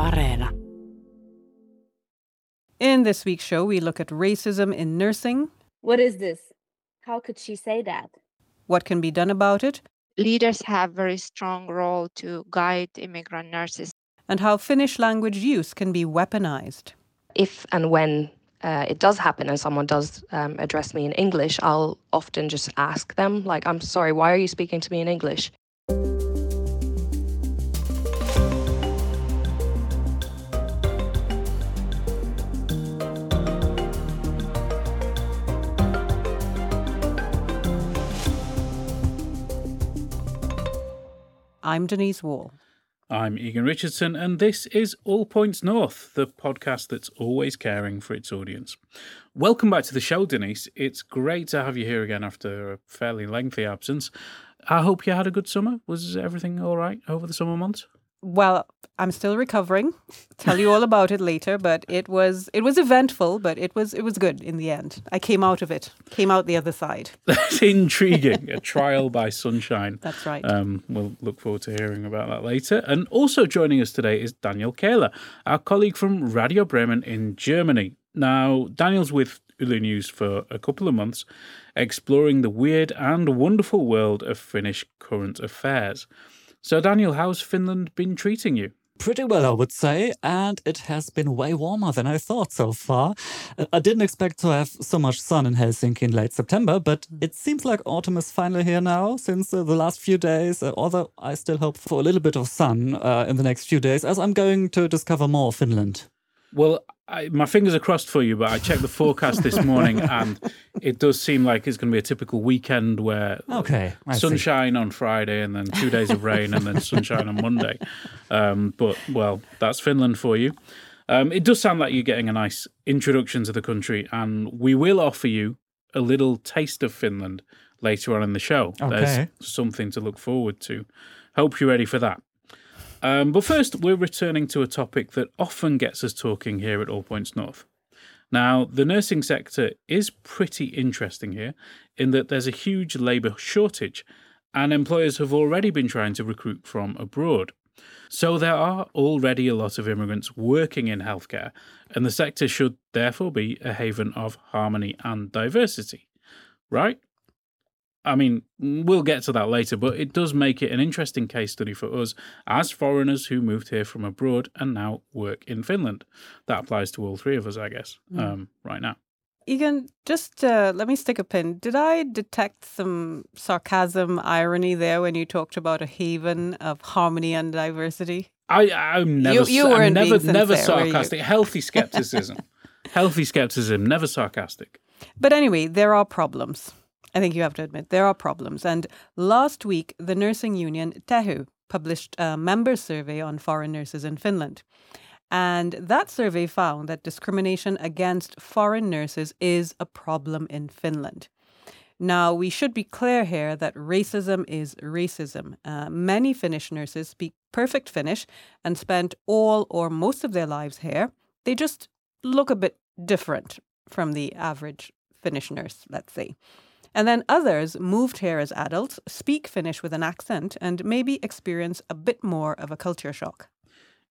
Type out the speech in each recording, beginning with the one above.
Areena. In this week's show, we look at racism in nursing, What is this? How could she say that? what can be done about it, leaders have a very strong role to guide immigrant nurses and how Finnish language use can be weaponized. if and when uh, it does happen and someone does um, address me in English, I'll often just ask them, like, I'm sorry, why are you speaking to me in English? I'm Denise Wall. I'm Egan Richardson, and this is All Points North, the podcast that's always caring for its audience. Welcome back to the show, Denise. It's great to have you here again after a fairly lengthy absence. I hope you had a good summer. Was everything all right over the summer months? Well, I'm still recovering. Tell you all about it later, but it was it was eventful, but it was it was good in the end. I came out of it. Came out the other side. That's intriguing. a trial by sunshine. That's right. Um, we'll look forward to hearing about that later. And also joining us today is Daniel Kähler, our colleague from Radio Bremen in Germany. Now, Daniel's with Yle News for a couple of months, exploring the weird and wonderful world of Finnish current affairs. So, Daniel, how's Finland been treating you? Pretty well, I would say, and it has been way warmer than I thought so far. I didn't expect to have so much sun in Helsinki in late September, but it seems like autumn is finally here now since uh, the last few days. Uh, although I still hope for a little bit of sun uh, in the next few days, as I'm going to discover more Finland. Well, I, my fingers are crossed for you, but I checked the forecast this morning and it does seem like it's going to be a typical weekend where Okay, I see. sunshine on Friday and then two days of rain and then sunshine on Monday. Um, but, well, that's Finland for you. Um, it does sound like you're getting a nice introduction to the country, and we will offer you a little taste of Finland later on in the show. Okay. There's something to look forward to. Hope you're ready for that. Um, but first, we're returning to a topic that often gets us talking here at All Points North. Now, the nursing sector is pretty interesting here in that there's a huge labour shortage, and employers have already been trying to recruit from abroad. So there are already a lot of immigrants working in healthcare, and the sector should therefore be a haven of harmony and diversity. Right? I mean, we'll get to that later, but it does make it an interesting case study for us as foreigners who moved here from abroad and now work in Finland. That applies to all three of us, I guess, um, right now. Egan, just uh, let me stick a pin. Did I detect some sarcasm, irony there when you talked about a haven of harmony and diversity? I, I'm never, You- you I'm weren't never, never sincere, were you? sarcastic. Healthy skepticism, healthy skepticism, never sarcastic. But anyway, there are problems. I think you have to admit there are problems. And last week, the nursing union Tehy published a member survey on foreign nurses in Finland. And that survey found that discrimination against foreign nurses is a problem in Finland. Now, we should be clear here that racism is racism. Uh, many Finnish nurses speak perfect Finnish and spent all or most of their lives here. They just look a bit different from the average Finnish nurse, let's say. And then others moved here as adults, speak Finnish with an accent, and maybe experience a bit more of a culture shock.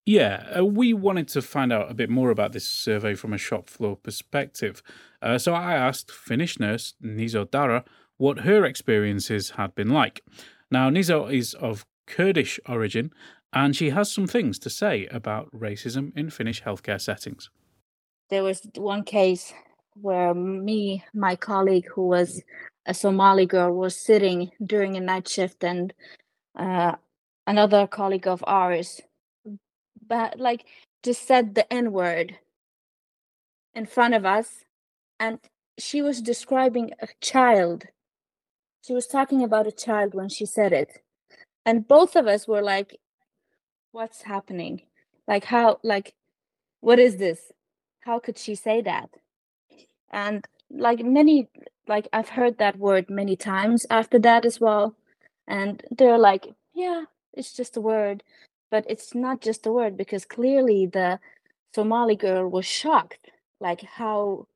Yeah, uh, we wanted to find out a bit more about this survey from a shop floor perspective. Uh, so I asked Finnish nurse Nizo Dara what her experiences had been like. Now, Nizo is of Kurdish origin, and she has some things to say about racism in Finnish healthcare settings. There was one case where me, my colleague, who was a Somali girl, was sitting during a night shift, and uh, another colleague of ours, but like just said the N word in front of us, and she was describing a child. She was talking about a child when she said it, and both of us were like, "What's happening? Like how? Like what is this? How could she say that?" and like many like i've heard that word many times after that as well. And they're like yeah it's just a word. But it's not just a word because clearly the somali girl was shocked like how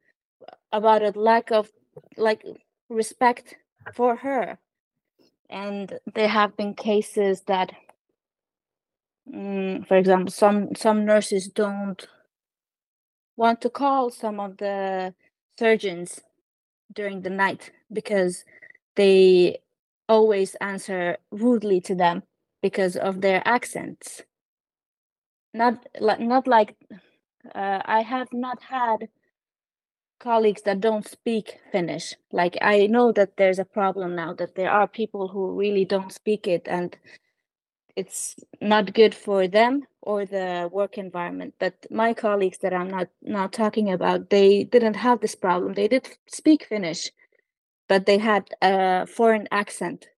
about a lack of like respect for her. And there have been cases that mm, for example, some some nurses don't want to call some of the surgeons during the night because they always answer rudely to them because of their accents. Not like not like uh, I have not had colleagues that don't speak Finnish. Like I know that there's a problem now that there are people who really don't speak it and it's not good for them or the work environment. But my colleagues that I'm not now talking about, they didn't have this problem. They did speak Finnish, but they had a foreign accent,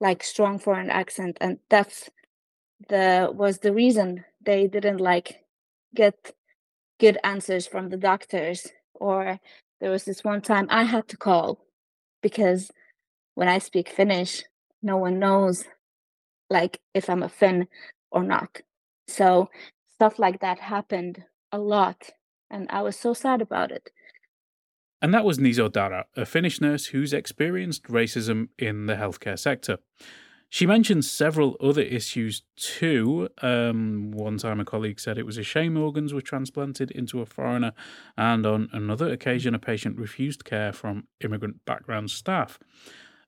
like strong foreign accent, and that's the was the reason they didn't like get good answers from the doctors. Or there was this one time I had to call because when I speak Finnish, no one knows like if I'm a Finn or not. So stuff like that happened a lot, and I was so sad about it. And that was Nizo Dara, a Finnish nurse who's experienced racism in the healthcare sector. She mentioned several other issues too. Um, one time, a colleague said it was a shame organs were transplanted into a foreigner, and on another occasion, a patient refused care from immigrant background staff.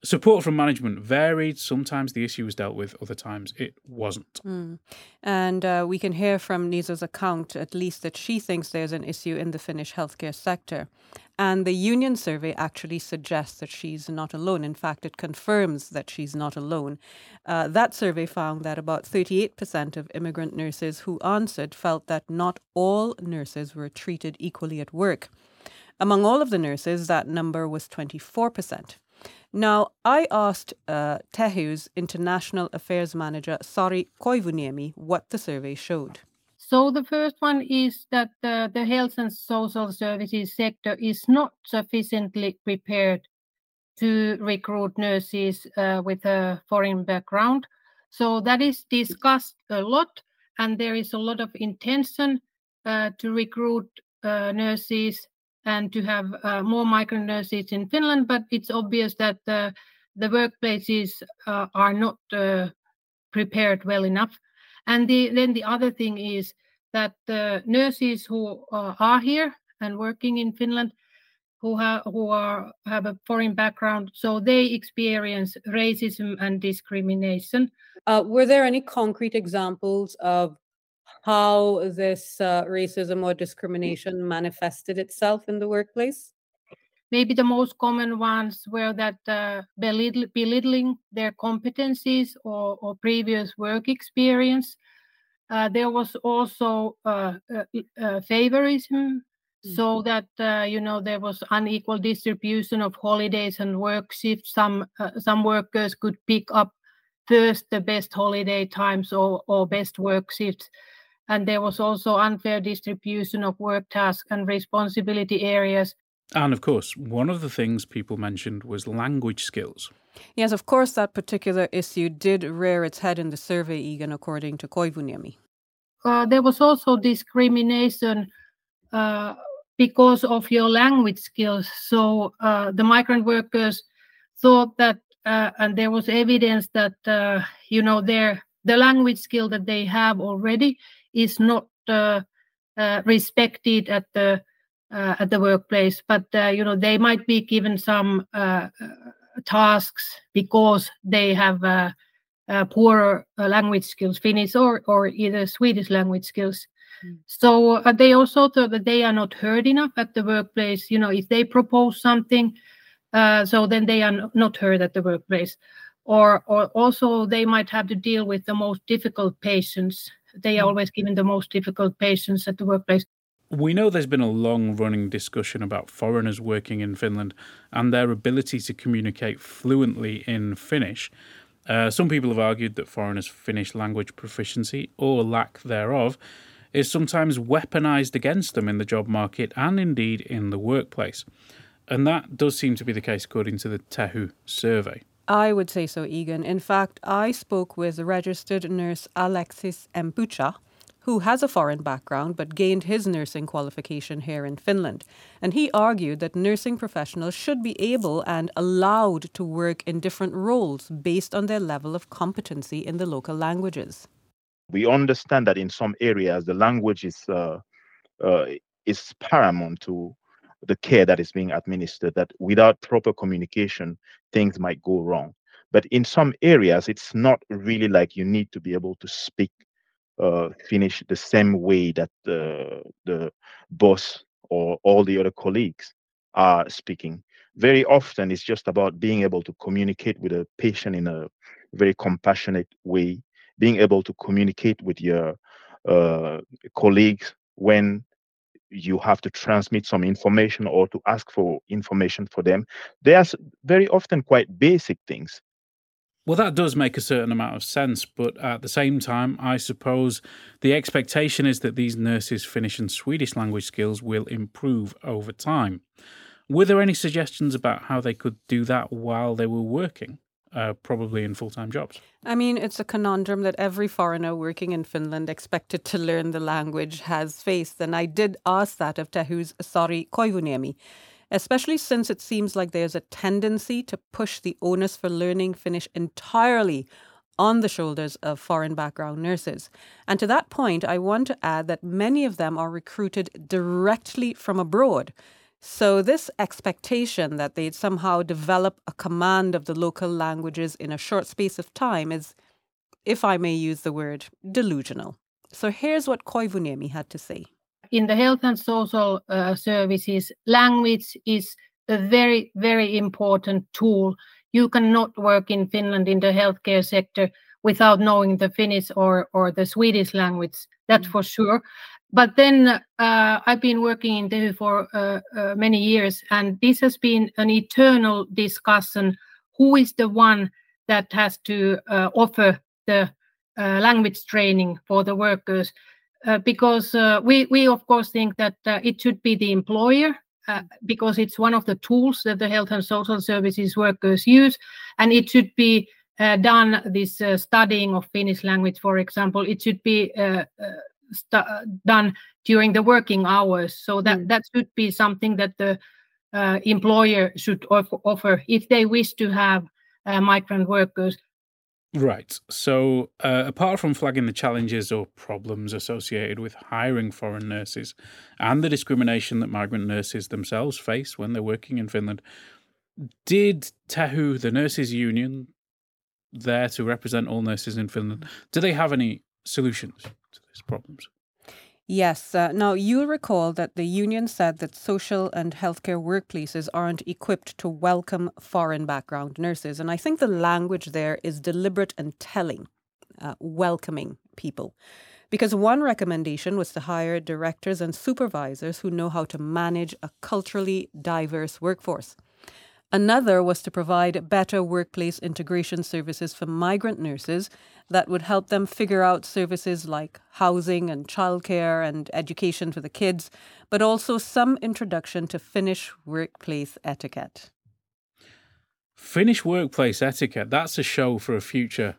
Support from management varied. Sometimes the issue was dealt with, other times it wasn't. Mm. And uh, we can hear from Nizo's account, at least, that she thinks there's an issue in the Finnish healthcare sector. And the union survey actually suggests that she's not alone. In fact, it confirms that she's not alone. Uh, that survey found that about 38% of immigrant nurses who answered felt that not all nurses were treated equally at work. Among all of the nurses, that number was 24%. Now, I asked uh, Tehy's international affairs manager, Sari Koivuniemi, what the survey showed. So the first one is that uh, the health and social services sector is not sufficiently prepared to recruit nurses uh, with a foreign background. So that is discussed a lot, and there is a lot of intention uh, to recruit uh, nurses and to have uh, more migrant nurses in Finland, but it's obvious that the workplaces uh, are not uh, prepared well enough. And the, then the other thing is that the nurses who uh, are here and working in Finland, who have who are have a foreign background, so they experience racism and discrimination. Uh, were there any concrete examples of how this uh, racism or discrimination manifested itself in the workplace? Maybe the most common ones were that uh, belittle, belittling their competencies or, or, previous work experience. Uh, there was also uh, uh, uh, favorism, mm-hmm. so that you know there was unequal distribution of holidays and work shifts. Some some workers could pick up first the best holiday times or, or best work shifts and there was also unfair distribution of work tasks and responsibility areas. And of course, one of the things people mentioned was language skills. Yes, of course, that particular issue did rear its head in the survey, Egan, according to Koivuniemi. Uh, there was also discrimination uh, because of your language skills. So uh, the migrant workers thought that, uh, and there was evidence that uh, you know their the language skill that they have already is not uh, uh, respected at the uh, at the workplace. But you know they might be given some tasks because they have uh, poorer uh, language skills, Finnish or or either Swedish language skills. Mm. So uh, they also thought that they are not heard enough at the workplace. You know, if they propose something, so then they are not heard at the workplace. Or, or also they might have to deal with the most difficult patients they are hmm. always given the most difficult patients at the workplace. We know there's been a long running discussion about foreigners working in Finland and their ability to communicate fluently in Finnish. Uh, some people have argued that foreigners' Finnish language proficiency, or lack thereof, is sometimes weaponized against them in the job market and indeed in the workplace. And that does seem to be the case according to the Tehy survey. I would say so, Egan. In fact, I spoke with registered nurse Alexis Empucha, who has a foreign background but gained his nursing qualification here in Finland. And he argued that nursing professionals should be able and allowed to work in different roles based on their level of competency in the local languages. We understand that in some areas the language is uh, uh, is paramount to the care that is being administered. That without proper communication, things might go wrong. But in some areas, it's not really like you need to be able to speak uh, Finnish the same way that the the boss or all the other colleagues are speaking. Very often, it's just about being able to communicate with a patient in a very compassionate way, being able to communicate with your uh, colleagues when you have to transmit some information or to ask for information for them. They are very often quite basic things. Well, that does make a certain amount of sense, but at the same time, I suppose the expectation is that these nurses' Finnish and Swedish language skills will improve over time. Were there any suggestions about how they could do that while they were working? Uh, probably in full time jobs. I mean, it's a conundrum that every foreigner working in Finland expected to learn the language has faced. And I did ask that of Tehy's Sari Koivuniemi, especially since it seems like there's a tendency to push the onus for learning Finnish entirely on the shoulders of foreign background nurses. And to that point, I want to add that many of them are recruited directly from abroad. So, this expectation that they'd somehow develop a command of the local languages in a short space of time is, if I may use the word, delusional. So, here's what Koivuniemi had to say. In the health and social uh, services, language is a very, very important tool. You cannot work in Finland in the healthcare sector without knowing the Finnish or, or the Swedish language, that's mm. for sure but then uh, I've been working in Tehy for uh, uh, many years, and this has been an eternal discussion. Who is the one that has to uh, offer the uh, language training for the workers? Uh, because we, we of course think that it should be the employer because it's one of the tools that the health and social services workers use, and it should be done. This studying of Finnish language, for example, it should be done during the working hours. So that mm. that should be something that the uh, employer should offer, offer, if they wish to have uh, migrant workers. Right. So, uh, apart from flagging the challenges or problems associated with hiring foreign nurses and the discrimination that migrant nurses themselves face when they're working in Finland, did Tehy, the nurses' union, there to represent all nurses in Finland, do they have any solutions to problems? Yes. Uh, now, you'll recall that the union said that social and healthcare workplaces aren't equipped to welcome foreign background nurses. And I think the language there is deliberate and telling, uh, welcoming people. Because one recommendation was to hire directors and supervisors who know how to manage a culturally diverse workforce. Another was to provide better workplace integration services for migrant nurses that would help them figure out services like housing and childcare and education for the kids, but also some introduction to Finnish workplace etiquette. Finnish workplace etiquette. That's a show for a future,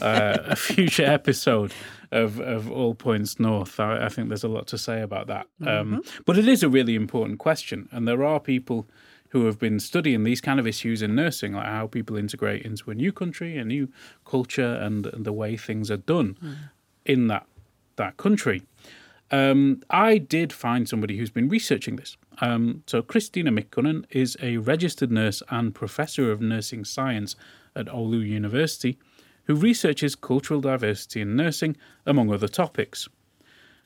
uh, a future episode of of All Points North. I, I, think there's a lot to say about that. Um, mm-hmm. Um, but it is a really important question, and there are people who have been studying these kind of issues in nursing, like how people integrate into a new country, a new culture, and, and the way things are done mm. in that that country. Um, I did find somebody who's been researching this. Um, so Kristina Mikkonen is a registered nurse and professor of nursing science at Oulu University, who researches cultural diversity in nursing, among other topics.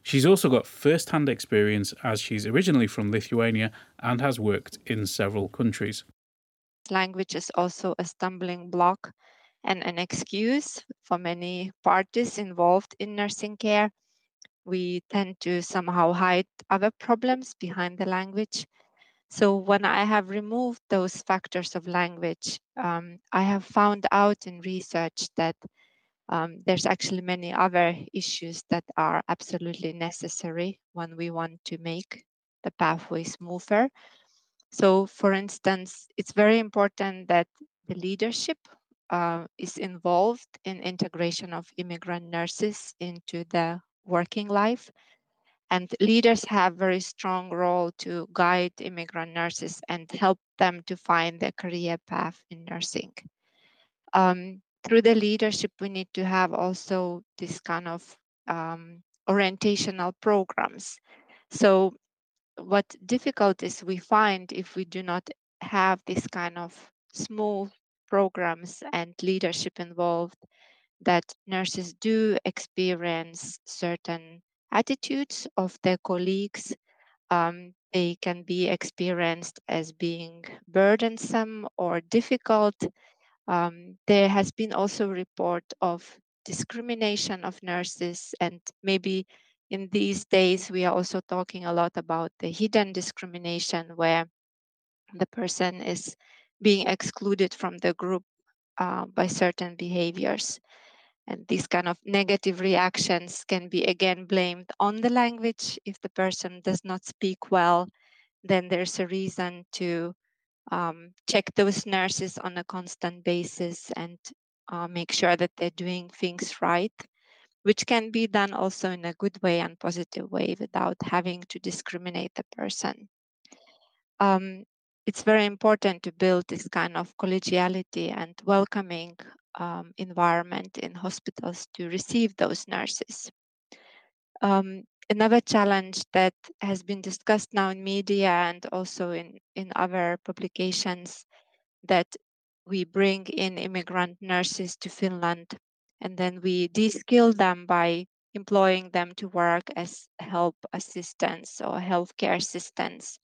She's also got first hand experience as she's originally from Lithuania and has worked in several countries. Language is also a stumbling block and an excuse for many parties involved in nursing care. We tend to somehow hide other problems behind the language. So, when I have removed those factors of language, um, I have found out in research that um, there's actually many other issues that are absolutely necessary when we want to make the pathway smoother. So, for instance, it's very important that the leadership uh, is involved in integration of immigrant nurses into the working life. And leaders have very strong role to guide immigrant nurses and help them to find their career path in nursing. Um, through the leadership, we need to have also this kind of um, orientational programs. So what difficulties we find if we do not have this kind of small programs and leadership involved that nurses do experience certain attitudes of their colleagues. Um, they can be experienced as being burdensome or difficult. Um, there has been also report of discrimination of nurses and maybe in these days we are also talking a lot about the hidden discrimination where the person is being excluded from the group uh, by certain behaviors and these kind of negative reactions can be again blamed on the language. If the person does not speak well, then there's a reason to um, check those nurses on a constant basis and uh, make sure that they're doing things right, which can be done also in a good way and positive way without having to discriminate the person. Um, it's very important to build this kind of collegiality and welcoming um, environment in hospitals to receive those nurses. Um, another challenge that has been discussed now in media and also in, in other publications that we bring in immigrant nurses to Finland and then we de-skill them by employing them to work as help assistants or healthcare assistants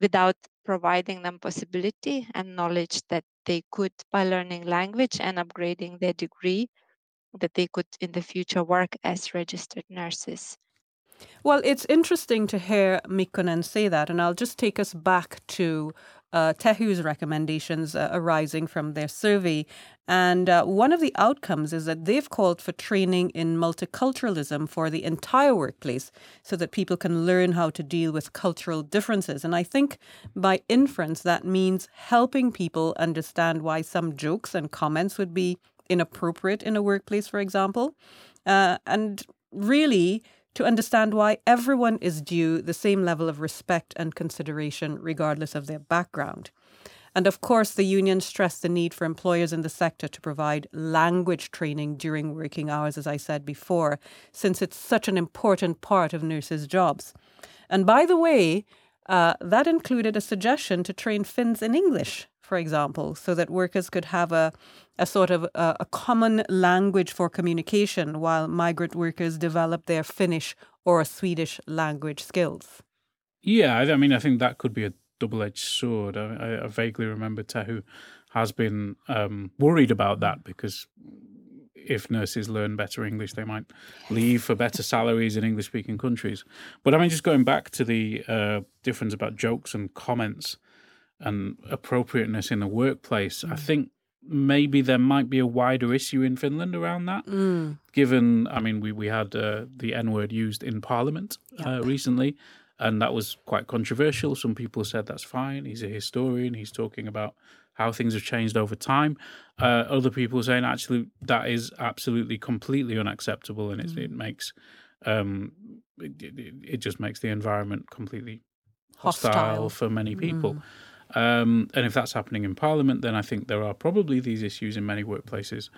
without providing them possibility and knowledge that they could, by learning language and upgrading their degree, that they could in the future work as registered nurses. Well, it's interesting to hear Mikkonen say that, and I'll just take us back to uh, Tehy's recommendations uh, arising from their survey. And uh, one of the outcomes is that they've called for training in multiculturalism for the entire workplace so that people can learn how to deal with cultural differences. And I think by inference, that means helping people understand why some jokes and comments would be inappropriate in a workplace, for example. Uh, and really, to understand why everyone is due the same level of respect and consideration, regardless of their background. And of course, the union stressed the need for employers in the sector to provide language training during working hours, as I said before, since it's such an important part of nurses' jobs. And by the way, uh, that included a suggestion to train Finns in English, for example, so that workers could have a, a sort of a, a common language for communication while migrant workers develop their Finnish or Swedish language skills. Yeah, I mean, I think that could be a double edged sword. I, I, vaguely remember Tehy has been um, worried about that because if nurses learn better English, they might leave for better salaries in English speaking countries. But I mean, just going back to the uh, difference about jokes and comments and appropriateness in the workplace, mm. I think maybe there might be a wider issue in Finland around that. Mm. Given, I mean, we we had uh, the N word used in Parliament yep. uh, recently, and that was quite controversial. Some people said that's fine. He's a historian. He's talking about how things have changed over time. Uh, other people saying actually that is absolutely completely unacceptable, and mm. it makes um, it, it, it, just makes the environment completely hostile, hostile. for many people. Mm. Um, and if that's happening in Parliament, then I think there are probably these issues in many workplaces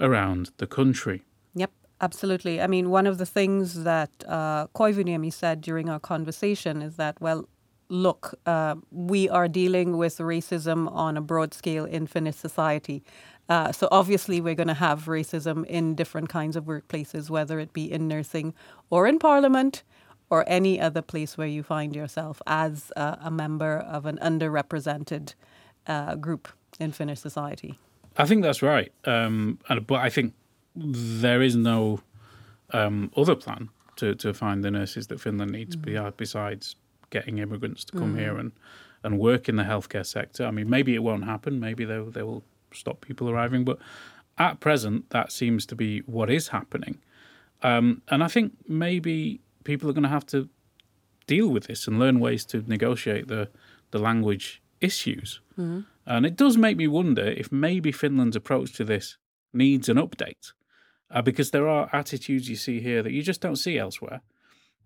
around the country. Yep, absolutely. I mean, one of the things that uh, Koivuniemi said during our conversation is that, well, look, uh, we are dealing with racism on a broad scale in Finnish society. Uh, so obviously, we're going to have racism in different kinds of workplaces, whether it be in nursing or in Parliament or any other place where you find yourself as uh, a member of an underrepresented uh, group in Finnish society. I think that's right. Um, and, but I think there is no um, other plan to, to find the nurses that Finland needs mm. besides getting immigrants to come mm. here and, and work in the healthcare sector. I mean, maybe it won't happen. Maybe they, they will stop people arriving. But at present, that seems to be what is happening. Um, and I think maybe people are going to have to deal with this and learn ways to negotiate the the language issues. Mm-hmm. And it does make me wonder if maybe Finland's approach to this needs an update, uh, because there are attitudes you see here that you just don't see elsewhere.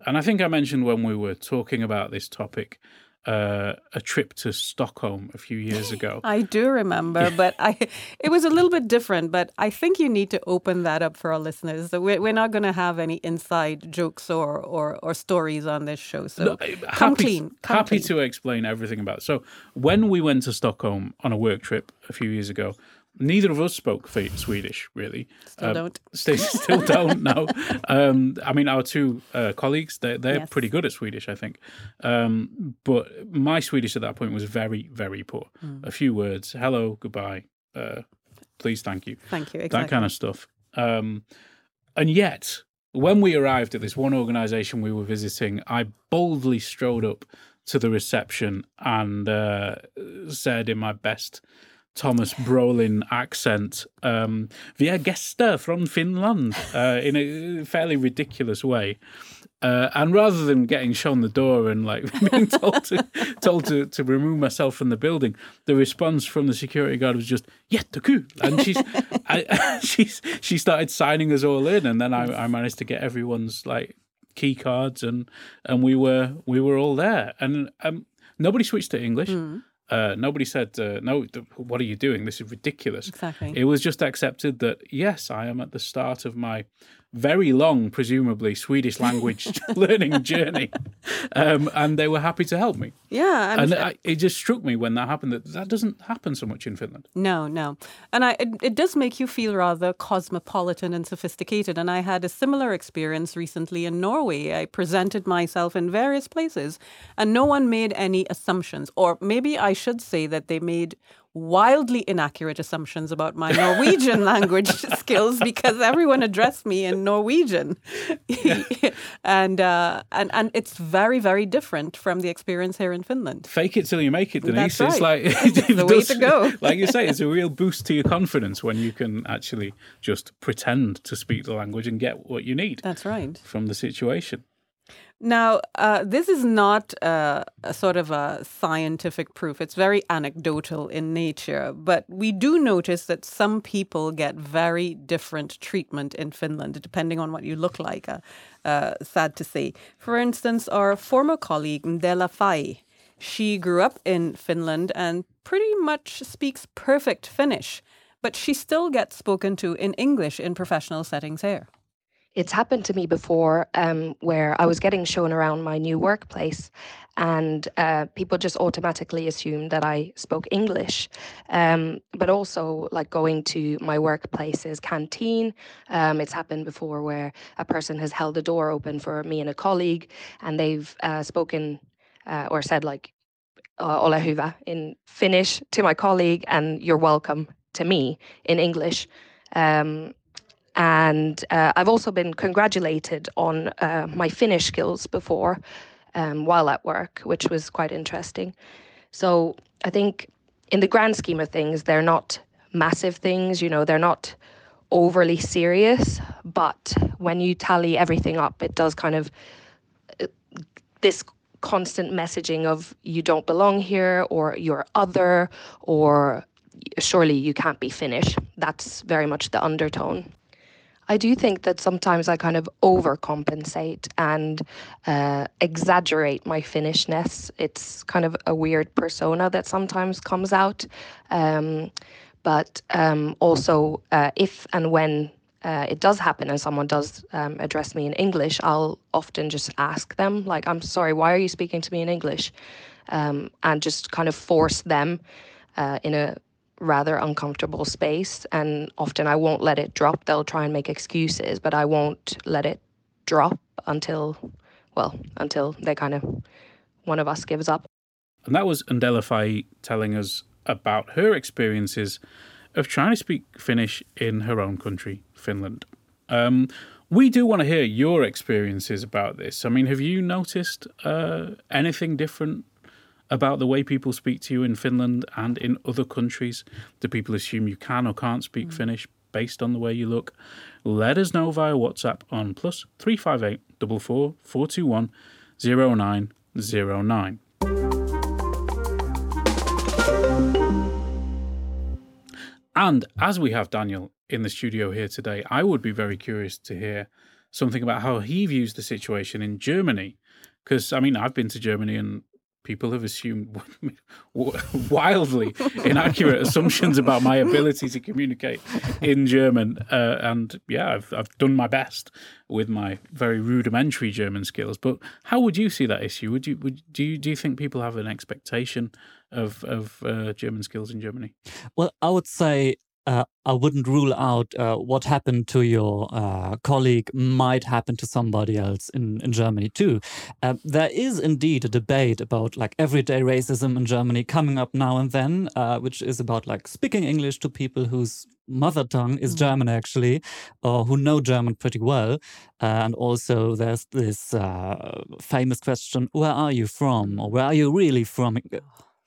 And I think I mentioned when we were talking about this topic uh, a trip to Stockholm a few years ago. I do remember, but I it was a little bit different. But I think you need to open that up for our listeners. So we're, we're not going to have any inside jokes or, or, or stories on this show. So No, come happy, clean. Come happy clean. to explain everything about it. So when we went to Stockholm on a work trip a few years ago, neither of us spoke Swedish really. Still Um, don't. Stacey still don't know. Um, I mean, our two uh, colleagues, they're, they're Yes. pretty good at Swedish, I think. Um, but my Swedish at that point was very, very poor. Hmm. A few words, hello, goodbye, uh, please, thank you Thank you. that kind of stuff. Um, and yet, when we arrived at this one organization we were visiting, I boldly strode up to the reception and uh, said in my best Tomas Brolin accent, um, "Vi är gäster från Finland," uh, in a fairly ridiculous way. Uh, and rather than getting shown the door and like being told to told to, to remove myself from the building, the response from the security guard was just "jättekul," and she's I, she's she started signing us all in, and then I, I managed to get everyone's like key cards, and and we were we were all there, and um, nobody switched to English. Uh, nobody said, uh, "No, th- what are you doing? This is ridiculous." Exactly. It was just accepted that yes, I am at the start of my very long, presumably Swedish language learning journey, um, and they were happy to help me. yeah. I'm and sure- I, it just struck me when that happened that that doesn't happen so much in Finland. No, no. And I, it, it does make you feel rather cosmopolitan and sophisticated. And I had a similar experience recently in Norway. I presented myself in various places and no one made any assumptions. Or maybe I should say that they made wildly inaccurate assumptions about my Norwegian language skills because everyone addressed me in Norwegian. and, uh, and, and it's very, very different from the experience here in Finland. Fake it till you make it, Denise. That's It's right. like It's it the way to go. like you say, it's a real boost to your confidence when you can actually just pretend to speak the language and get what you need That's right. from the situation. Now, uh, this is not uh, a sort of a scientific proof. It's very anecdotal in nature, but we do notice that some people get very different treatment in Finland, depending on what you look like. Uh, uh, sad to say. For instance, our former colleague Ndela Fai, she grew up in Finland and pretty much speaks perfect Finnish, but she still gets spoken to in English in professional settings here. It's happened to me before um, where I was getting shown around my new workplace and uh, people just automatically assumed that I spoke English. Um, but also, like going to my workplace's canteen, um, it's happened before where a person has held the door open for me and a colleague and they've uh, spoken uh, or said, like, ole hyvä in Finnish to my colleague and you're welcome to me in English. Um, and uh, I've also been congratulated on uh, my Finnish skills before um, while at work, which was quite interesting. So I think in the grand scheme of things, they're not massive things, you know, they're not overly serious, but when you tally everything up, it does kind of uh, this constant messaging of you don't belong here or you're other or surely you can't be Finnish. That's very much the undertone. I do think that sometimes I kind of overcompensate and uh, exaggerate my Finnishness. It's kind of a weird persona that sometimes comes out. Um, but um, also, uh, if and when uh, it does happen and someone does um, address me in English, I'll often just ask them, like, I'm sorry, why are you speaking to me in English? Um, and just kind of force them uh, in a rather uncomfortable space. And often I won't let it drop. They'll try and make excuses, but I won't let it drop until, well, until they kind of, one of us gives up. And that was Ndela Fai telling us about her experiences of trying to speak Finnish in her own country, Finland. Um, we do want to hear your experiences about this. I mean, have you noticed uh, anything different about the way people speak to you in Finland and in other countries? Do people assume you can or can't speak mm. Finnish based on the way you look? Let us know via WhatsApp on plus three five eight double four four two one zero nine zero nine. And as we have Daniel in the studio here today, I would be very curious to hear something about how he views the situation in Germany. Because, I mean, I've been to Germany and people have assumed wildly inaccurate assumptions about my ability to communicate in German. Uh, and yeah, I've, I've done my best with my very rudimentary German skills. But how would you see that issue? Would you would do you do you think people have an expectation of of uh, German skills in Germany? Well, I would say uh, I wouldn't rule out uh, what happened to your uh, colleague might happen to somebody else in, in Germany too. Uh, there is indeed a debate about like everyday racism in Germany coming up now and then, uh, which is about like speaking English to people whose mother tongue is mm. German actually, or who know German pretty well. Uh, and also there's this famous question, where are you from? Or where are you really from?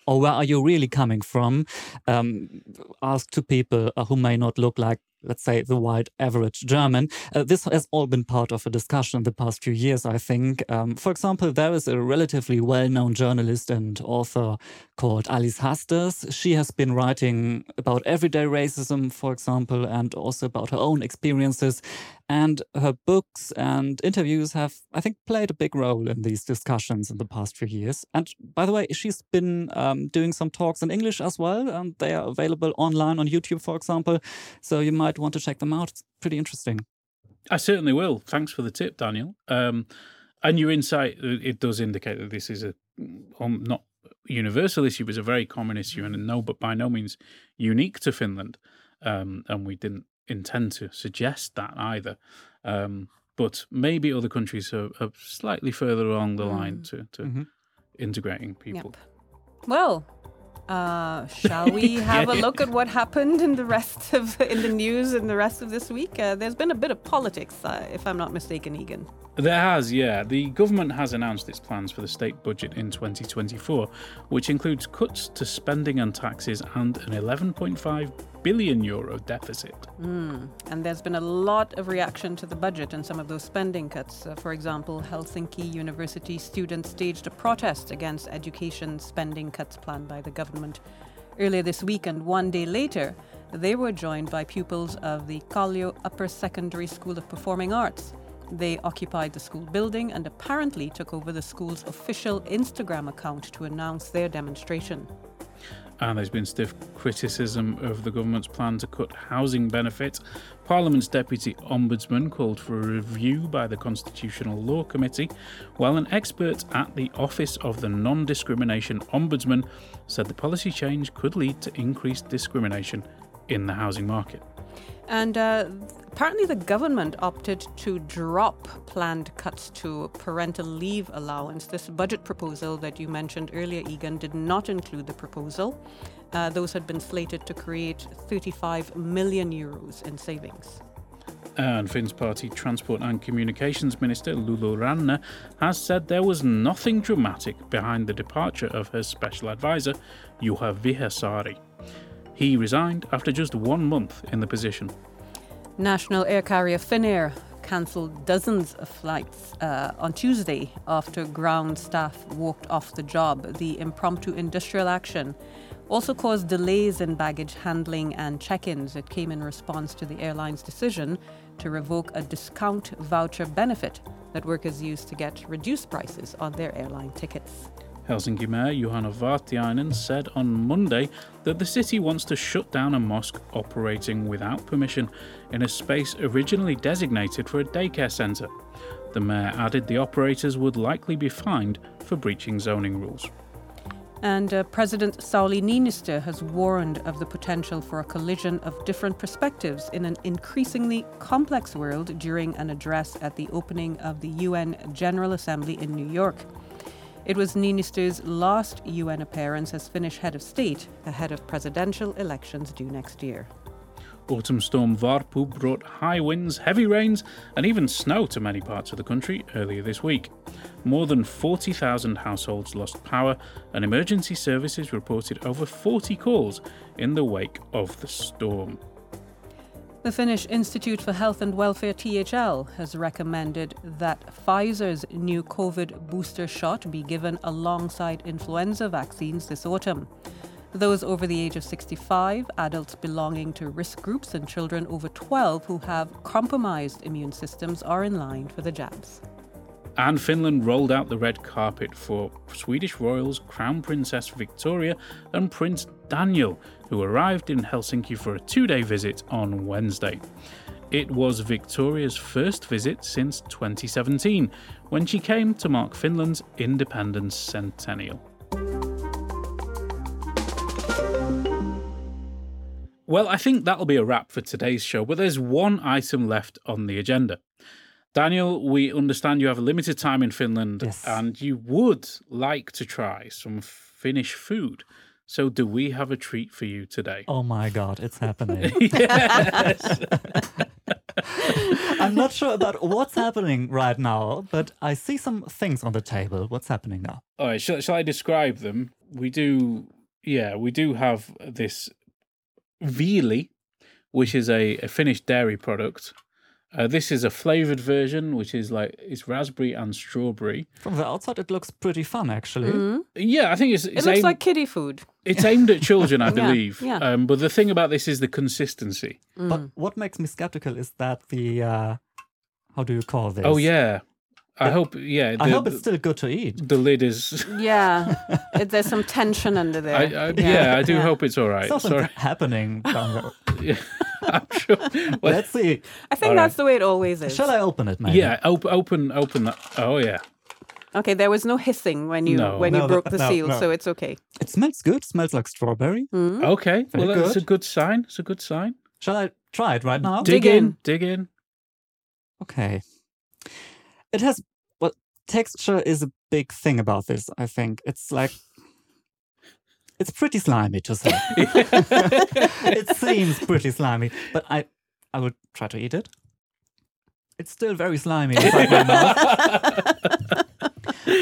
Or where are you really coming from? Um, ask to people uh, who may not look like let's say, the white average German. Uh, this has all been part of a discussion in the past few years, I think. Um, for example, there is a relatively well known journalist and author called Alice Hasters. She has been writing about everyday racism, for example, and also about her own experiences. And her books and interviews have, I think, played a big role in these discussions in the past few years. And by the way, she's been um, doing some talks in English as well. And they are available online on YouTube, for example. So you might want to check them out. It's pretty interesting. I certainly will. Thanks for the tip, Daniel. Um, and your insight, uh, it does indicate that this is a um, not universal issue, but it's a very common issue, and no, but by no means unique to Finland. Um, and we didn't intend to suggest that either. Um, but maybe other countries are, are, slightly further along the line mm. to, to mm-hmm. integrating people. Yep. Well, uh, shall we have a look at what happened in the rest of in the news in the rest of this week? Uh, there's been a bit of politics, uh, if I'm not mistaken, Egan. There has, yeah. The government has announced its plans for the state budget in 2024, which includes cuts to spending and taxes and an 11.5 billion euro deficit. Mm. And there's been a lot of reaction to the budget and some of those spending cuts. Uh, for example, Helsinki University students staged a protest against education spending cuts planned by the government earlier this week, and one day later, they were joined by pupils of the Kallio Upper Secondary School of Performing Arts. They occupied the school building and apparently took over the school's official Instagram account to announce their demonstration. And there's been stiff criticism of the government's plan to cut housing benefits. Parliament's Deputy Ombudsman called for a review by the Constitutional Law Committee, while an expert at the Office of the Non Discrimination Ombudsman said the policy change could lead to increased discrimination in the housing market. And uh, apparently, the government opted to drop planned cuts to parental leave allowance. This budget proposal that you mentioned earlier, Egan, did not include the proposal. Uh, those had been slated to create 35 million euros in savings. And Finn's party Transport and Communications Minister Lulu Ranne has said there was nothing dramatic behind the departure of her special advisor, Juha Vihersaari. He resigned after just one month in the position. National air carrier Finnair cancelled dozens of flights uh, on Tuesday after ground staff walked off the job. The impromptu industrial action also caused delays in baggage handling and check ins. It came in response to the airline's decision to revoke a discount voucher benefit that workers used to get reduced prices on their airline tickets. Helsinki Mayor Juhana Vartiainen said on Monday that the city wants to shut down a mosque operating without permission in a space originally designated for a daycare centre. The mayor added the operators would likely be fined for breaching zoning rules. And uh, President Sauli Niinistö has warned of the potential for a collision of different perspectives in an increasingly complex world during an address at the opening of the UN General Assembly in New York. It was Niinistö's last UN appearance as Finnish head of state ahead of presidential elections due next year. Autumn storm Varpu brought high winds, heavy rains, and even snow to many parts of the country earlier this week. More than 40,000 households lost power, and emergency services reported over 40 calls in the wake of the storm. The Finnish Institute for Health and Welfare THL has recommended that Pfizer's new COVID booster shot be given alongside influenza vaccines this autumn. Those over the age of 65, adults belonging to risk groups, and children over 12 who have compromised immune systems are in line for the jabs. And Finland rolled out the red carpet for Swedish royals Crown Princess Victoria and Prince Daniel, who arrived in Helsinki for a two day visit on Wednesday. It was Victoria's first visit since 2017, when she came to mark Finland's independence centennial. Well, I think that'll be a wrap for today's show, but there's one item left on the agenda. Daniel, we understand you have a limited time in Finland Yes. and you would like to try some Finnish food. So, do we have a treat for you today? Oh my god, it's happening. I'm not sure about what's happening right now, but I see some things on the table. What's happening now? All right, shall, shall I describe them? We do, yeah, we do have this Viili, which is a, a Finnish dairy product. Uh, this is a flavored version, which is like it's raspberry and strawberry. From the outside, it looks pretty fun, actually. Mhm. Yeah, I think it's It looks aimed, like kiddie food. it's aimed at children, I believe. yeah. Um, but the thing about this is the consistency. But Mm. what makes me skeptical is that the uh, how do you call this? Oh yeah, I It- hope yeah. I hope it's still good to eat. the lid is. Yeah, it, there's some tension under there. I, I, yeah, I do yeah. hope it's all right. Something Sorry, happening down there. Yeah, I'm sure. Well, Let's see. I think All that's the way it always is. Shall I open it, maybe? yeah, open, open, open that. Oh yeah. Okay, there was no hissing when you No. when you broke the no, seal, no. so it's okay. It smells good. Smells like strawberry. Mm. Okay, well Very that's a good. good sign. It's a good sign. Shall I try it right now? Dig, Dig in, in. dig in. Okay. It has well, texture is a big thing about this, I think. It's like it's pretty slimy to say. it seems pretty slimy, but I I would try to eat it. It's still very slimy inside my mouth.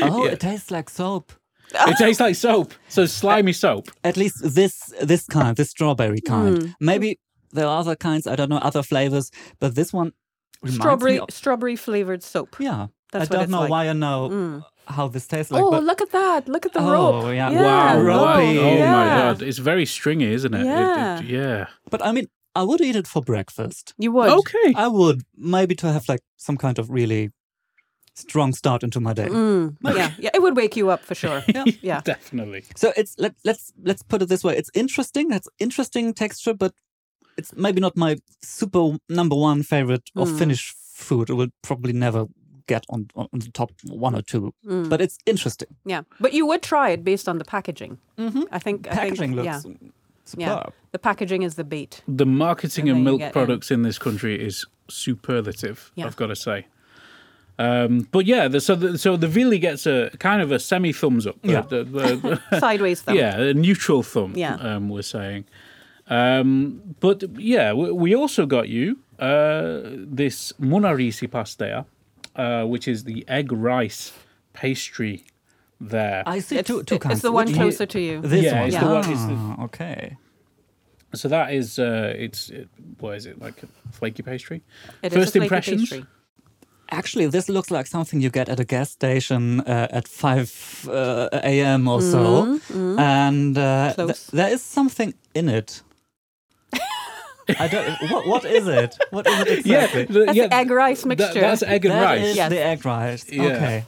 Oh, Yeah. it tastes like soap. It tastes like soap. So slimy soap. At least this this kind, this strawberry kind. Mm. Maybe there are other kinds, I don't know, other flavors, but this one reminds Strawberry of, strawberry flavored soap. Yeah. That's I don't know like. why I know Mm. how this tastes like, oh, but look at that! Look at the Oh, rope. Oh yeah. wow. rope. Oh yeah. my god. It's very stringy, isn't it? It- Yeah. it- yeah. But I mean, I would eat it for breakfast. You would. Okay. I would maybe to have like some kind of really strong start into my day. Mm, yeah, yeah, it would wake you up for sure. Yeah. yeah. Definitely. So it's let, let's let's put it this way: it's interesting. It's interesting texture, but it's maybe not my super number one favorite of Mm. Finnish food. It will probably never get on on the top one or two. Mm. But it's interesting. Yeah, but you would try it based on the packaging. Mm-hmm. I think I Packaging think, looks yeah, superb. the packaging is the bait. The marketing And of milk get in. products in this country is superlative. Yeah. I've got to say. Um, but yeah, the, so the, so the Viili gets a kind of a semi thumbs up. Yeah. The- the- the- Sideways thumb. yeah, a neutral thumb. Yeah. um, we're saying. Um, but yeah, we, we also got you uh, this munariisipasteija, uh, which is the egg rice pastry. There, I see It's, two two it's the one Which closer to you. This Yeah, one. it's the one- it's the- Ah, okay. so that is uh, it's it, what is it like a flaky pastry? It is a First flaky impressions? pastry. Actually, this looks like something you get at a gas station uh, at 5 uh, a.m. or so. Mhm. And uh, th- there is something in it. I don't. What, what is it? What is it exactly? the- That's egg rice that- mixture. that's egg and That rice. is Yes. the egg rice. Yeah. Okay.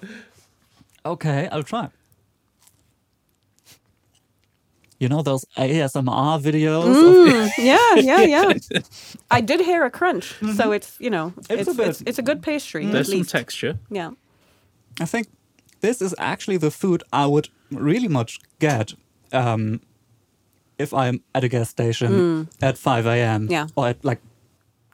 Okay, I'll try. You know those ASMR videos? Of, Mm, yeah, yeah, yeah. I did hear a crunch, so it's you know It's it's a bit- it's, it's a good pastry There's at some texture. yeah. I think this is actually the food I would really much get um, if I'm at a gas station at 5 a.m. Mm. Yeah. or at like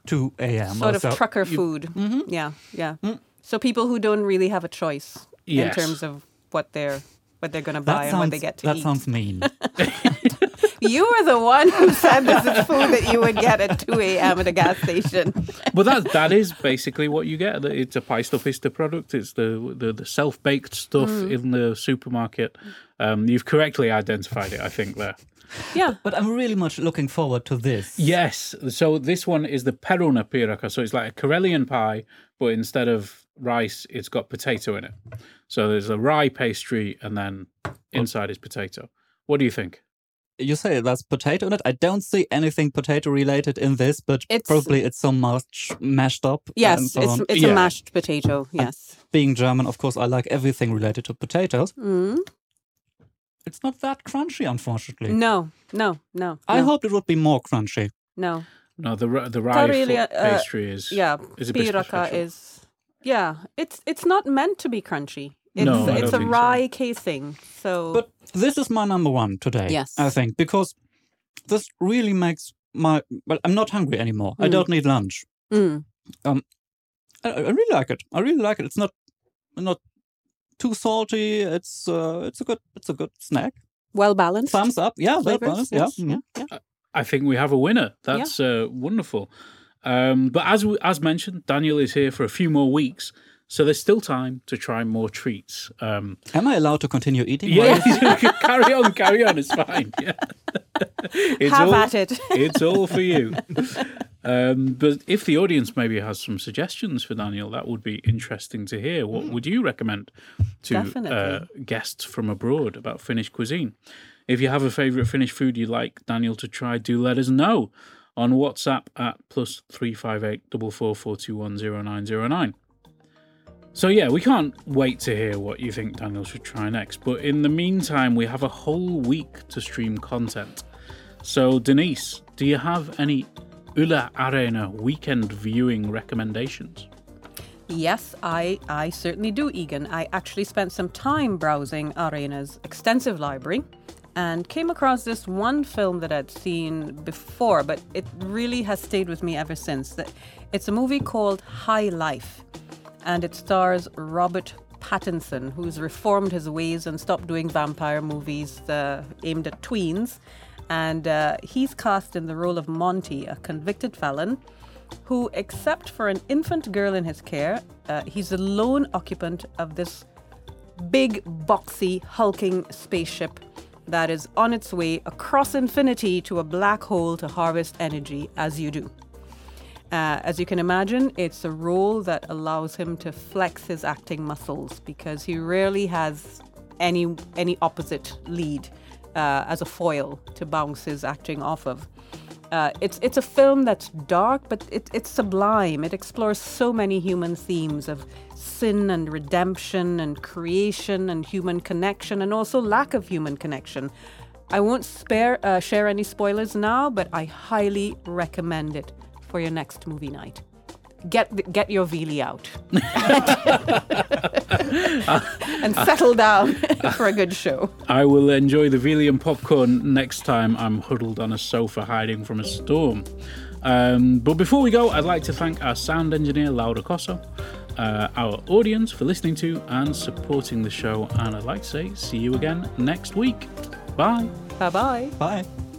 2 a.m. Sort or of so. trucker food. Yeah, yeah. Mm. So people who don't really have a choice Yes. in terms of what they're what they're going to buy That and what sounds, they get to that eat. sounds mean. You were the one who said this is food that you would get at 2 a.m. at a gas station. But that that is basically what you get. It's a paistopiste product. It's the the, the self baked stuff Mm. in the supermarket. Um, you've correctly identified it, I think. There. Yeah. but I'm really much looking forward to this. Yes. So this one is the perunapiirakka. So it's like a Karelian pie, but instead of rice, it's got potato in it. So there's a rye pastry, and then inside is potato. What do you think? You say there's potato in it. I don't see anything potato related in this, but It's- probably it's so much mashed up. and Yes, so it's on. it's Yeah. a mashed potato. Yes. being German, of course, I like everything related to potatoes. Mm. It's not that crunchy, unfortunately. No, no, no. I no, hoped it would be more crunchy. no. No, the r- the rye really, fo- uh, pastry is Yeah, is a bit piirakka is. Yeah, it's it's not meant to be crunchy. It's No, it's a think so. rye casing. So, But this is my number one today. Yes. I think because this really makes my well, I'm not hungry anymore. I Mm. don't need lunch. Mm. I, I really like it. I really like it. It's not not too salty. It's uh, it's a good it's a good snack. well balanced. Thumbs up. Yeah, well flavors, balanced. Yeah. yes, mhm. yeah, yeah. I think we have a winner. That's uh, wonderful. Um, but as we, as mentioned, Daniel is here for a few more weeks, so there's still time to try more treats. Um, Am I allowed to continue eating? yeah, while- carry on, carry on. It's fine. Yeah. it's Have all, at it. it's all for you. Um, but if the audience maybe has some suggestions for Daniel, that would be interesting to hear. What would you recommend to uh, guests from abroad about Finnish cuisine? If you have a favourite Finnish food you'd like Daniel to try, do let us know on WhatsApp at plus three five eight double four four two one zero nine zero nine. So yeah, we can't wait to hear what you think Daniel should try next. But in the meantime, we have a whole week to stream content. So Denise, do you have any Yle Arena weekend viewing recommendations? Yes, I, I certainly do, Egan. I actually spent some time browsing Arena's extensive library and came across this one film that I'd seen before, but it really has stayed with me ever since. It's a movie called High Life, and it stars Robert Pattinson, who's reformed his ways and stopped doing vampire movies uh, aimed at tweens. And uh, he's cast in the role of Monty, a convicted felon who, except for an infant girl in his care, uh, he's the lone occupant of this big, boxy, hulking spaceship that is on its way across infinity to a black hole to harvest energy, as you do. Uh, as you can imagine, it's a role that allows him to flex his acting muscles because he rarely has any any opposite lead uh, as a foil to bounce his acting off of. Uh, it's it's a film that's dark, but it, it's sublime. It explores so many human themes of sin and redemption and creation and human connection, and also lack of human connection. I won't spare uh, share any spoilers now, but I highly recommend it for your next movie night. Get get your Viili out and settle down for a good show. I will enjoy the Vilium popcorn next time I'm huddled on a sofa hiding from a storm. Um, but before we go, I'd like to thank our sound engineer, Laura Koso, uh, our audience for listening to and supporting the show, and I'd like to say see you again next week. Bye. Bye bye. Bye.